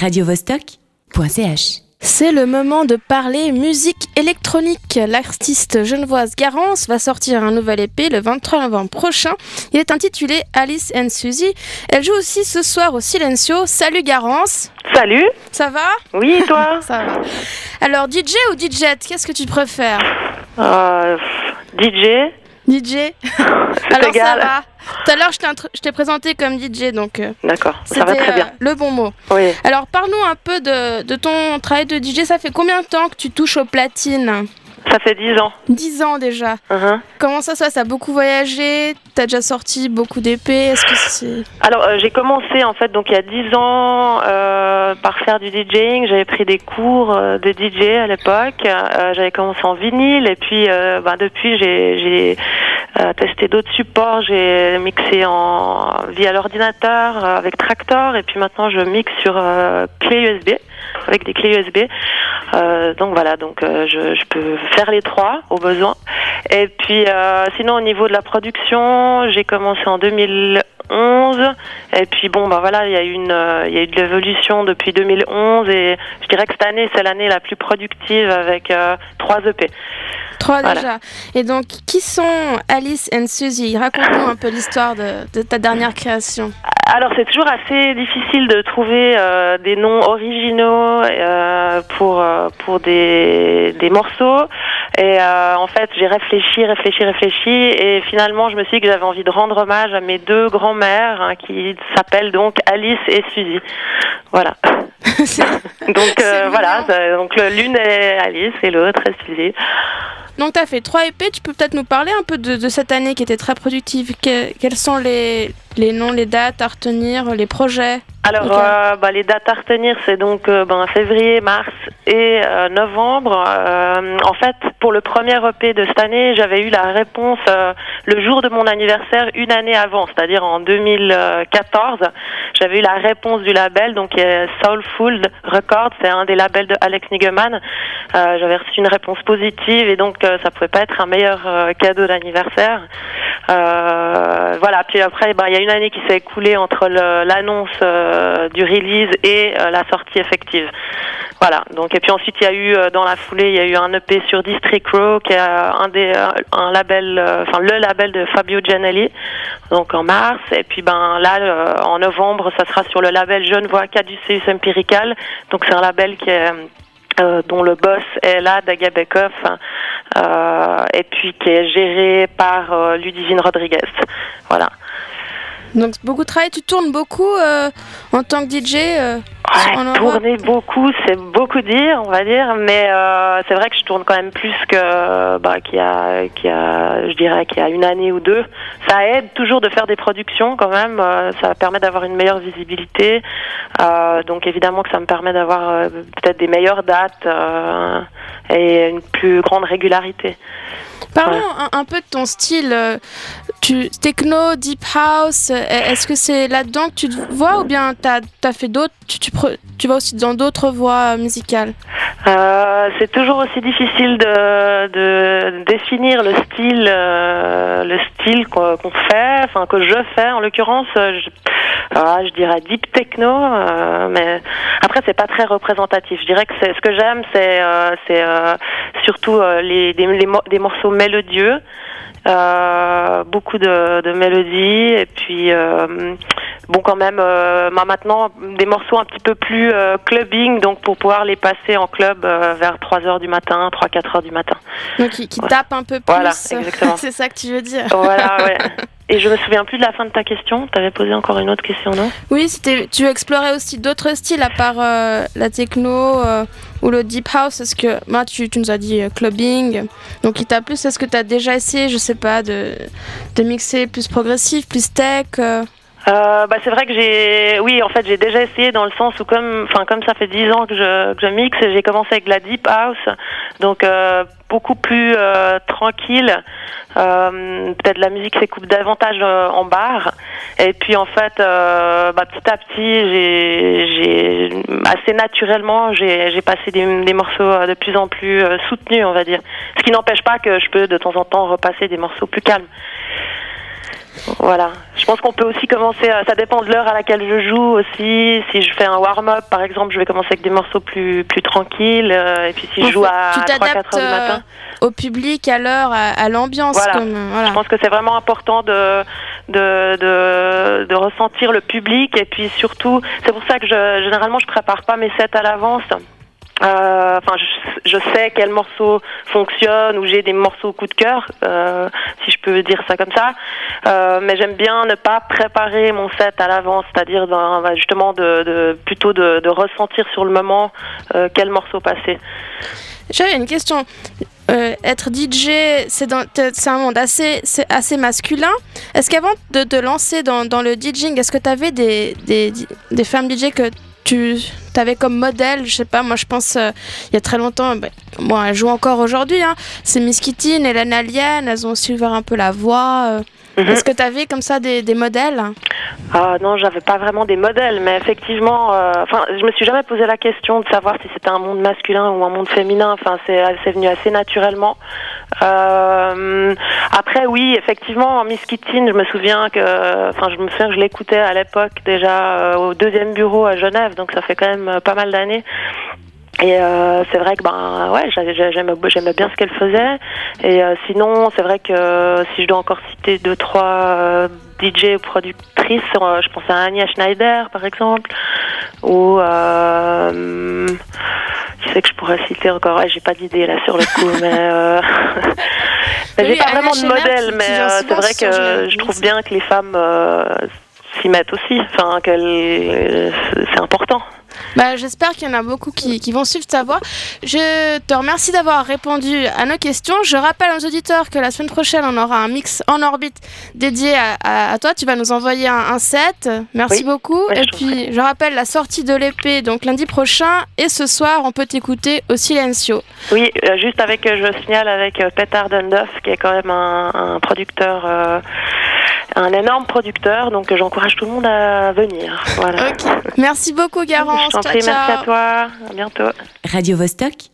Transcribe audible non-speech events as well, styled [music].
radiovostok.ch. C'est le moment de parler musique électronique. L'artiste genevoise Garance va sortir un nouvel EP le 23 novembre prochain. Il est intitulé Alice and Suzy. Elle joue aussi ce soir au Silencio. Salut Garance. Salut. Ça va? Oui, et toi? [laughs] Ça va. Alors DJ ou DJ Qu'est-ce que tu préfères? Euh, DJ. DJ [laughs] Alors ça va. Tout à l'heure, je t'ai présenté comme DJ, donc euh, D'accord, ça va très bien. Euh, le bon mot. Oui. Alors, parle-nous un peu de, de, ton travail de DJ. Ça fait combien de temps que tu touches aux platines? Ça fait 10 ans. 10 ans déjà. Uh-huh. Comment ça se passe? T'as beaucoup voyagé? T'as déjà sorti beaucoup d'épées? Est-ce que c'est... Alors, euh, j'ai commencé en fait, donc il y a 10 ans, euh, par faire du DJing. J'avais pris des cours euh, de DJ à l'époque. J'avais commencé en vinyle et puis bah, depuis, j'ai, testé d'autres supports. J'ai mixé en via l'ordinateur avec Tractor et puis maintenant je mixe sur clé USB avec des clés USB. Euh, donc voilà, donc euh, je, je, peux faire les trois au besoin. Et puis euh, sinon au niveau de la production, j'ai commencé en 2011 et puis bon bah voilà, il y a eu une il y a eu de l'évolution depuis 2011 et je dirais que cette année c'est l'année la plus productive avec trois EP. Trois voilà. déjà. Et donc, qui sont Alice et Suzy? Raconte-nous un peu l'histoire de, de, ta dernière création. Alors, c'est toujours assez difficile de trouver euh, des noms originaux euh, pour, euh, pour des, des morceaux. Et euh, en fait, j'ai réfléchi, réfléchi, réfléchi. Et finalement, je me suis dit que j'avais envie de rendre hommage à mes deux grands-mères hein, qui s'appellent donc Alice et Suzy. Voilà. [laughs] [laughs] donc, voilà. Donc, l'une est Alice et l'autre est Suzy. Donc, tu as fait trois EP. Tu peux peut-être nous parler un peu de, de, cette année qui était très productive. Que, quels sont les, les noms, les dates à retenir, les projets alors, okay. euh, bah, les dates à retenir, c'est donc euh, ben, février, mars et euh, novembre. Euh, en fait, pour le premier EP de cette année, j'avais eu la réponse euh, le jour de mon anniversaire une année avant, c'est-à-dire en 2014. J'avais eu la réponse du label, donc Soulful Records, c'est un des labels de Alex Nigeman. j'avais reçu une réponse positive et donc ça pouvait pas être un meilleur cadeau d'anniversaire. Voilà. Puis après, ben, il y a une année qui s'est écoulée entre l'annonce du release et euh, la sortie effective. Voilà. Donc et puis ensuite il y a eu euh, dans la foulée il y a eu un EP sur District Row qui est un des un label enfin le label de Fabio Gianelli donc en mars et puis ben là en novembre ça sera sur le label Genevois Caduceus Empirical donc c'est un label qui est euh, dont le boss est là, Daga Bekoff, euh, et puis qui est géré par euh, Ludivine Rodriguez. Voilà. Donc beaucoup de travail, tu tournes beaucoup euh, en tant que DJ euh, ouais, Tourner beaucoup, c'est beaucoup dire, on va dire, mais euh, c'est vrai que je tourne quand même plus que bah, qu'il y a, qu'il y a, je dirais qu'il y a une année ou deux. Ça aide toujours de faire des productions quand même, euh, ça permet d'avoir une meilleure visibilité, euh, donc évidemment que ça me permet d'avoir peut-être des meilleures dates et une plus grande régularité. Parlons ouais. un, un, peu de ton style. Tu, techno, deep house, est-ce que c'est là-dedans que tu te vois ou bien tu as, as, fait d'autres tu, tu, tu, vas aussi dans d'autres voies musicales? Euh, C'est toujours aussi difficile de, de définir le style, euh, le style qu'on qu fait, enfin que je fais en l'occurrence. Je, ah, je dirais deep techno, euh, mais après c'est pas très représentatif. Je dirais que c'est ce que j'aime, c'est c'est surtout les, des, les, des morceaux mélodieux. Euh, beaucoup de, de, mélodies et puis euh, bon quand même euh, maintenant des morceaux un petit peu plus euh, clubbing donc pour pouvoir les passer en club euh, vers 3 heures du matin 3 4 heures du matin. Donc qui, qui tape un peu plus. voilà exactement. [laughs] C'est ça que tu veux dire. Voilà ouais [laughs] Et je me souviens plus de la fin de ta question. Tu avais posé encore une autre question, non? Oui, c'était. Tu explorais aussi d'autres styles à part euh, la techno euh, ou le deep house. Est-ce que moi, tu, tu, nous as dit euh, clubbing. Donc, il t'a plus. Est-ce que tu as déjà essayé, je sais pas, de, de mixer plus progressif, plus tech euh, bah c'est vrai que j'ai, oui, en fait, j'ai déjà essayé dans le sens où comme, enfin, comme ça fait dix ans que je, que je mixe, j'ai commencé avec la deep house, donc euh, beaucoup plus euh, tranquille. Euh, peut-être la musique s'écoute davantage euh, en bar. Et puis en fait, bah, petit à petit, j'ai, assez naturellement, j'ai, passé des, des, morceaux de plus en plus soutenus, on va dire. Ce qui n'empêche pas que je peux de temps en temps repasser des morceaux plus calmes. Voilà. Je pense qu'on peut aussi commencer. ça dépend de l'heure à laquelle je joue aussi. Si je fais un warm-up, par exemple, je vais commencer avec des morceaux plus plus tranquilles. et puis si je joue à 3-4 heures du matin. Au public, à l'heure, à, l'ambiance. Voilà. Je pense que c'est vraiment important de de, de, de ressentir le public et puis surtout, c'est pour ça que je, généralement je prépare pas mes sets à l'avance. Euh, je, sais quel morceau fonctionne ou j'ai des morceaux coup de cœur, euh, si je peux dire ça comme ça. Euh, mais j'aime bien ne pas préparer mon set à l'avance, c'est-à-dire bah, justement de, plutôt de, ressentir sur le moment quel morceau passer. J'avais une question. Être DJ, c'est un monde assez, masculin. Est-ce qu'avant de te lancer dans, le DJing, est-ce que tu avais des, des, des, femmes DJ que tu avais comme modèle Je sais pas, moi je pense euh, il y a très longtemps, bah, moi elles jouent encore aujourd'hui, hein, c'est Miss Kitty, Hélène Alien, elles ont aussi ouvert un peu la voix. Euh. Mhm. Est-ce que tu avais comme ça des, des modèles? Ah, Non, j'avais pas vraiment des modèles, mais effectivement, euh, enfin, je me suis jamais posé la question de savoir si c'était un monde masculin ou un monde féminin. Enfin, c'est venu assez naturellement. Euh, après, oui, effectivement, Miss Kittin, je me souviens que, enfin, je me souviens que je l'écoutais à l'époque déjà euh, au deuxième bureau à Genève, donc ça fait quand même pas mal d'années. Et euh, c'est vrai que ben ouais, j'aimais bien ce qu'elle faisait. Et euh, sinon, c'est vrai que si je dois encore citer deux trois euh, DJ productrices, je pense à Anya Schneider par exemple, ou qui sais que je pourrais citer encore? Ouais, j'ai pas d'idée là sur le coup, [laughs] mais j'ai pas vraiment de modèle, mais c'est vrai que je trouve bien que les femmes s'y mettent aussi, enfin qu'elles c'est important. Bah, J'espère qu'il y en a beaucoup qui, qui, vont suivre ta voix. Je te remercie d'avoir répondu à nos questions. Je rappelle aux auditeurs que la semaine prochaine, on aura un mix en orbite dédié à, à, toi. Tu vas nous envoyer un, set. Merci beaucoup. et puis, je rappelle la sortie de l'épée, donc lundi prochain. Et ce soir, on peut t'écouter au Silencio. Oui, euh, juste avec, euh, je signale avec euh, Petar Dunduff, qui est quand même un, un producteur. Un énorme producteur, donc j'encourage tout le monde à venir. Voilà. Merci beaucoup, Garance. Je t'en prie, merci à toi. À bientôt. Radio -Vostok